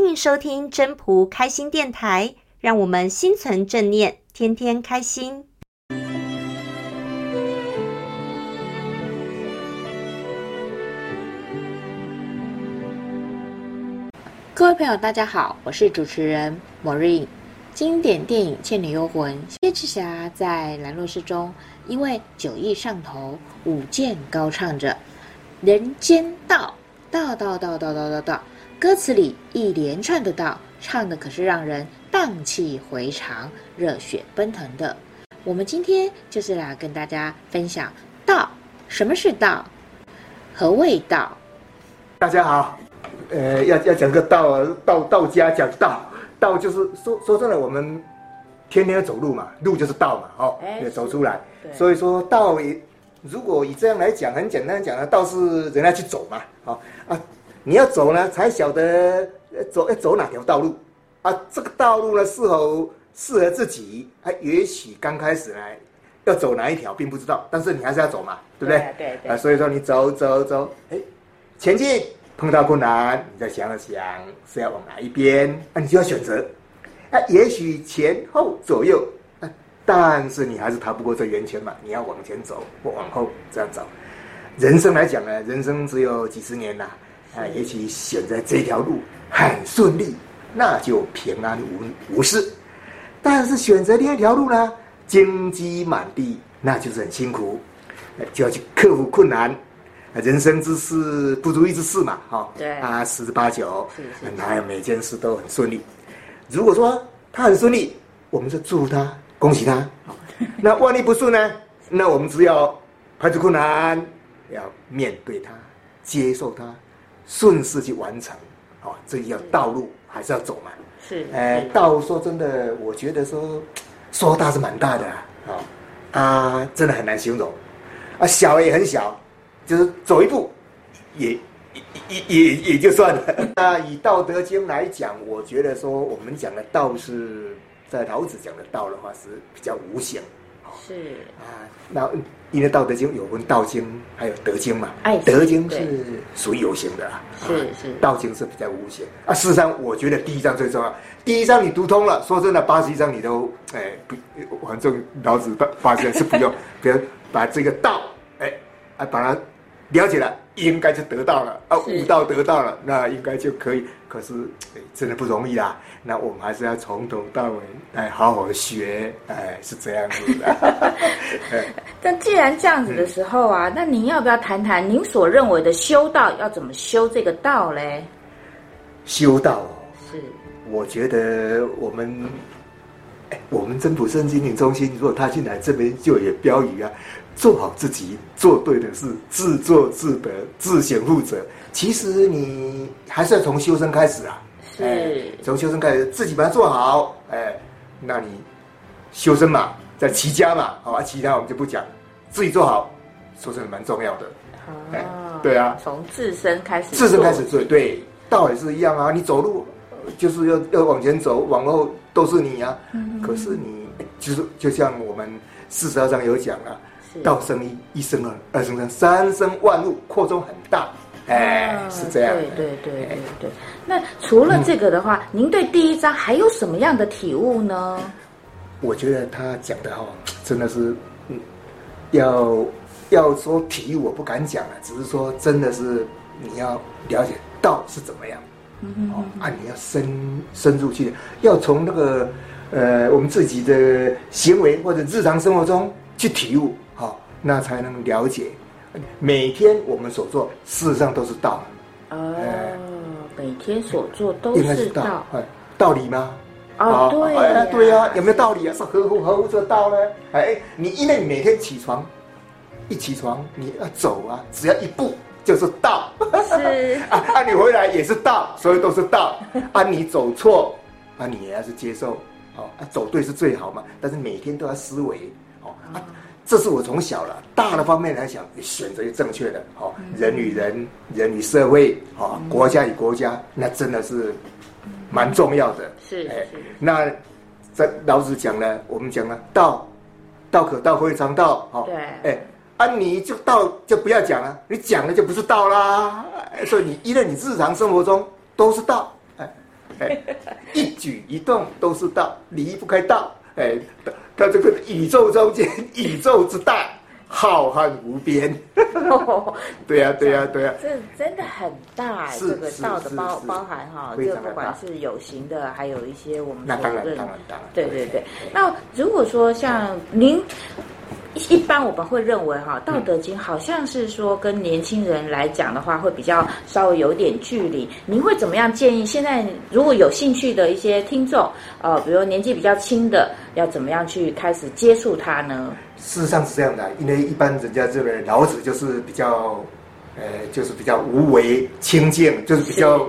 欢迎收听真仆开心电台，让我们心存正念，天天开心。各位朋友，大家好，我是主持人 Maureen。经典电影《倩女幽魂》，谢赤霞在兰若寺中，因为酒意上头，舞剑高唱着“人间道，道道道道道道道”，歌词里一连串的道，唱的可是让人荡气回肠、热血奔腾的。我们今天就是来跟大家分享道，什么是道？何谓道？大家好。呃，要要讲个道啊，道道家讲道，道就是说说真的，我们天天走路嘛，路就是道嘛，哦，也走出来。所以说道也，如果以这样来讲，很简单讲呢，道是人家去走嘛，好啊，你要走呢，才晓得走要走哪条道路啊，这个道路呢，是否适合自己？啊，也许刚开始呢，要走哪一条并不知道，但是你还是要走嘛，对不对？对。啊，所以说你走走走，哎，前进。碰到困难，你再想了想是要往哪一边，那、啊、你就要选择。啊，也许前后左右，啊，但是你还是逃不过这圆圈嘛。你要往前走或往后这样走。人生来讲呢，人生只有几十年呐，啊，也许选择这条路很顺利，那就平安无无事。但是选择另一条路呢，荆棘满地，那就是很辛苦，就要去克服困难。人生之事不如意之事嘛，哈，对啊，十之八九，哪有每件事都很顺利？如果说他很顺利，我们就祝福他，恭喜他。那万一不顺呢？那我们只要排除困难，要面对他，接受他，顺势去完成。哦，这要道路还是要走嘛。是，哎，道说真的，我觉得说说大是蛮大的啊，啊，真的很难形容，啊，小也很小。就是走一步，也也也也就算了。那以《道德经》来讲，我觉得说我们讲的道是在老子讲的道的话是比较无形。是啊，那因为《道德经》有分《道经》还有《德经》嘛，《德经》是属于有形的啦，是是，《道经》是比较无形。啊，事实上，我觉得第一章最重要。第一章你读通了，说真的，八十一章你都哎不，反正老子发现是不用，比如把这个道哎啊把它。了解了，应该就得到了啊，悟道得到了，那应该就可以。可是，哎，真的不容易啊。那我们还是要从头到尾来好好的学，哎，是这样子的。但既然这样子的时候啊，那您要不要谈谈您所认为的修道要怎么修这个道嘞？修道是，我觉得我们，哎，我们真普圣心灵中心，如果他进来这边就有标语啊。做好自己，做对的事，自作自得，自行负责。其实你还是要从修身开始啊，是、哎，从修身开始，自己把它做好，哎，那你修身嘛，在齐家嘛，好啊，其他我们就不讲，自己做好，说真的蛮重要的。哦、哎，对啊，从自身开始，自身开始做，对，道也是一样啊。你走路就是要要往前走，往后都是你啊。嗯、可是你就是就像我们四十二章有讲啊。道生一，一生二，二生三，三生万物，扩充很大，哎，啊、是这样。对对对对对。那除了这个的话，嗯、您对第一章还有什么样的体悟呢？我觉得他讲的哈，真的是，嗯，要要说体悟，我不敢讲了，只是说真的是你要了解道是怎么样，哦，啊，你要深深入去，要从那个呃我们自己的行为或者日常生活中去体悟。好那才能了解，每天我们所做，事实上都是道。哦，每天所做都是道，道理吗？哦，对呀，对呀，有没有道理啊？是合乎合乎这道呢？哎，你因为你每天起床，一起床你要走啊，只要一步就是道。是啊，啊，你回来也是道，所以都是道。啊，你走错，啊，你也要是接受，哦，啊，走对是最好嘛。但是每天都要思维，哦啊。这是我从小了大的方面来讲，选择是正确的。好，人与人，人与社会，啊，国家与国家，那真的是蛮重要的。是，哎，那在老子讲呢，我们讲了道，道可道非常道。好，对，哎，啊，你就道就不要讲了，你讲了就不是道啦。所以你因为你日常生活中都是道，哎，哎，一举一动都是道，离不开道。哎，它这个宇宙中间，宇宙之大，浩瀚无边。对呀，对呀，对呀。这真的很大哎，这个道的包包含哈，就不管是有形的，还有一些我们那当然当然当然。对对对。那如果说像您。一般我们会认为哈，《道德经》好像是说跟年轻人来讲的话，会比较稍微有点距离。您会怎么样建议？现在如果有兴趣的一些听众，呃，比如年纪比较轻的，要怎么样去开始接触它呢？事实上是这样的，因为一般人家这个老子就是比较，呃，就是比较无为清静，就是比较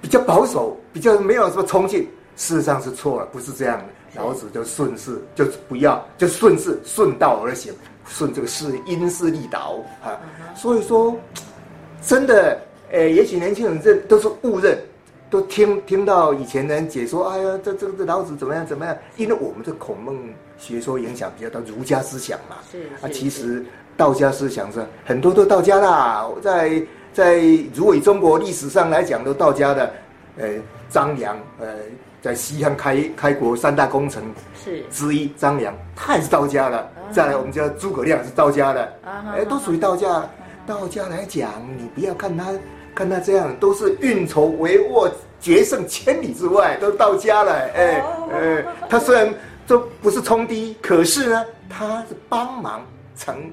比较保守，比较没有什么冲劲。事实上是错了，不是这样的。老子就顺势，就不要，就顺势顺道而行，顺这个势因势利导啊。所以说，真的，诶，也许年轻人这都是误认，都听听到以前人解说，哎呀，这这这老子怎么样怎么样？因为我们这孔孟学说影响比较大，儒家思想嘛。是啊，其实道家思想是很多都道家啦，在在如果以中国历史上来讲，都道家的，呃，张良，呃。在西汉开开国三大功臣是之一，张良他也是道家的。Uh. 再来，我们叫诸葛亮也是道家的，哎、uh 都属于道家。Uh. 道家来讲，你不要看他，看他这样，都是运筹帷幄，决胜千里之外，都是道家了。哎、欸，哎、欸，他虽然都不是冲低，可是呢，他是帮忙成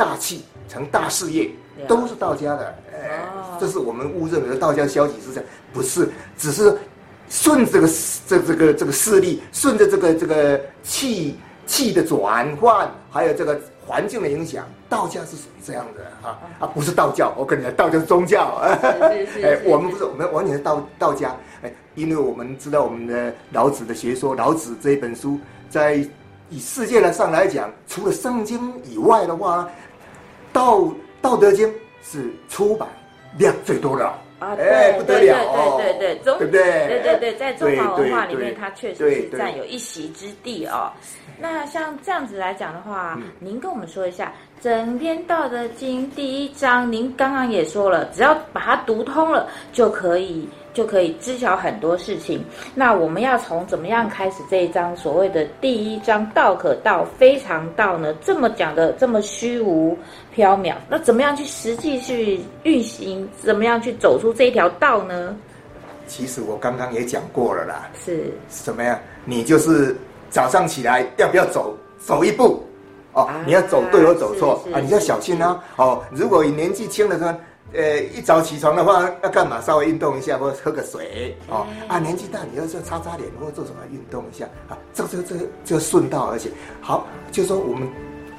大器，成大事业，都是道家的。哎、欸，uh. 这是我们误认为的道家消极思想，不是，只是。顺这个这这个这个势力，顺着这个这个气气的转换，还有这个环境的影响，道家是属于这样的啊啊，不是道教。我跟你讲，道教是宗教。哎，我们不是，我们完全是道道家。哎，因为我们知道我们的老子的学说，老子这一本书，在以世界来上来讲，除了圣经以外的话，道道德经是出版量最多的。啊，对对对对对对，中对不对？对对对，在中华文化里面，它确实是占有一席之地哦。那像这样子来讲的话，您跟我们说一下，整篇《道德经》第一章，您刚刚也说了，只要把它读通了，就可以就可以知晓很多事情。那我们要从怎么样开始这一章所谓的第一章“道可道，非常道”呢？这么讲的这么虚无缥缈，那怎么样去实际去运行？怎么样去走出这一条道呢？其实我刚刚也讲过了啦，是什么样？你就是早上起来要不要走走一步？哦，啊、你要走对或走错啊？你要小心啊！哦，如果你年纪轻的时候，呃，一早起床的话要干嘛？稍微运动一下，或者喝个水哦。啊，年纪大你要是擦擦脸或者做什么运动一下啊？这这这这顺道而且好，就说我们。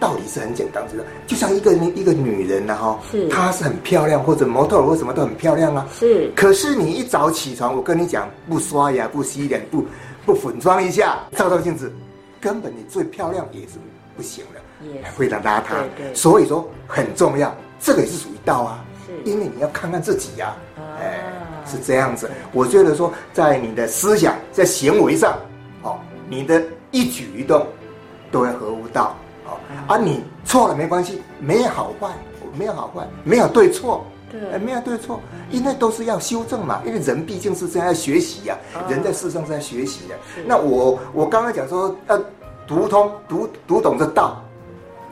道理是很简单，知道？就像一个一个女人呐，哈，是，她是很漂亮，或者模特或什么都很漂亮啊。是。可是你一早起床，我跟你讲，不刷牙、不洗脸、不不粉妆一下，照照镜子，根本你最漂亮也是不行的，也非常邋遢。对对。所以说很重要，这个也是属于道啊。是。因为你要看看自己呀，哎，是这样子。我觉得说，在你的思想、在行为上，哦，你的一举一动都要合乎道。啊，你错了没关系，没有好坏，没有好坏，没有对错，对，哎，没有对错，因为都是要修正嘛，因为人毕竟是这样要学习呀、啊，人在世上是在学习的。那我我刚刚讲说要读通读读懂这道，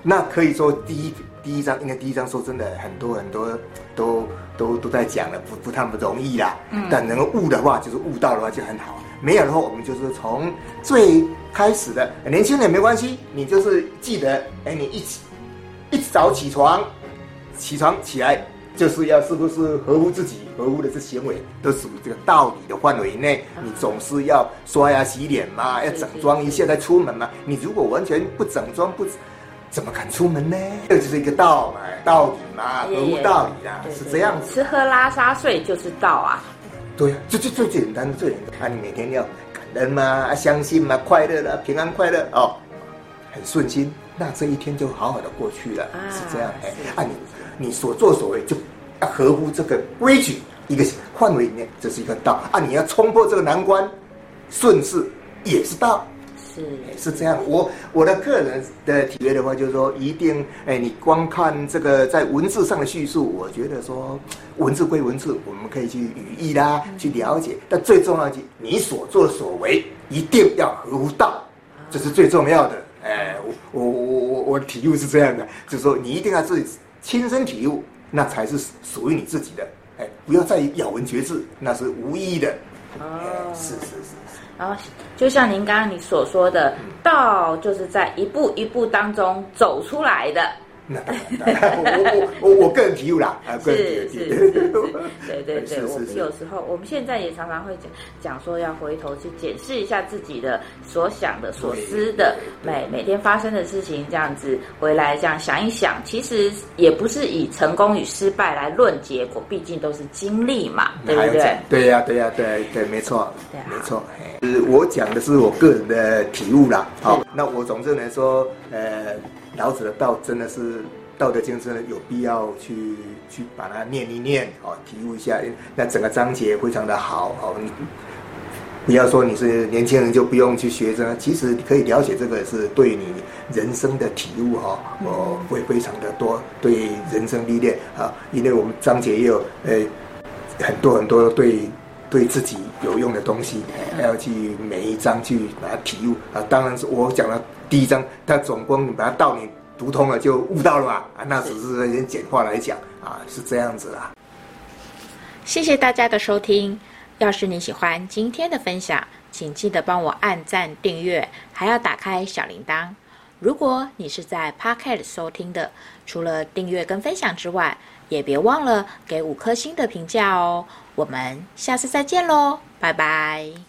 那可以说第一第一章，应该第一章说真的很多很多都都都在讲了，不不太不容易啦。嗯，但能够悟的话，就是悟到的话就很好。没有的话，我们就是从最开始的年轻人没关系，你就是记得，哎，你一起一早起床，起床起来就是要是不是合乎自己合乎的这行为，都属于这个道理的范围内。你总是要刷牙洗脸嘛，要整装一下再出门嘛。你如果完全不整装，不怎么敢出门呢？这就是一个道嘛，道理嘛，合乎道理啊，是这样子。吃喝拉撒睡就是道啊。对呀、啊，这这最简单的最简单。啊，你每天要感恩嘛，啊，相信嘛，快乐的，平安快乐哦，很顺心，那这一天就好好的过去了，啊、是这样。哎，啊，你你所作所为就要合乎这个规矩一个范围里面，这是一个道。啊，你要冲破这个难关，顺势也是道。是是这样。我我的个人的体会的话，就是说，一定哎，你光看这个在文字上的叙述，我觉得说文字归文字，我们可以去语义啦，去了解。但最重要的，你所作所为一定要合乎道，这是最重要的。哎，我我我我我的体悟是这样的，就是说，你一定要自己亲身体悟，那才是属于你自己的。哎，不要再咬文嚼字，那是无意义的。哦，是是是。然后，就像您刚刚你所说的，道就是在一步一步当中走出来的。那我我我我个人体悟啦，是是是，对对对，我们有时候我们现在也常常会讲讲说要回头去检视一下自己的所想的、所思的，每每天发生的事情，这样子回来这样想一想，其实也不是以成功与失败来论结果，毕竟都是经历嘛，对不对？对呀对呀对对，没错，没错。是我讲的是我个人的体悟啦。好，那我总之来说，呃。老子的道真的是道德经，真的有必要去去把它念一念哦，体悟一下。那整个章节非常的好哦，你不要说你是年轻人就不用去学这，其实可以了解这个是对你人生的体悟哈，哦会非常的多，对人生历练啊，因为我们章节也有呃很多很多对对自己有用的东西，还要去每一章去把它体悟啊。当然是我讲了。第一章，它总共你把它道理读通了，就悟到了嘛？啊，那只是一点简化来讲啊，是这样子啦。谢谢大家的收听。要是你喜欢今天的分享，请记得帮我按赞、订阅，还要打开小铃铛。如果你是在 Podcast 收听的，除了订阅跟分享之外，也别忘了给五颗星的评价哦。我们下次再见喽，拜拜。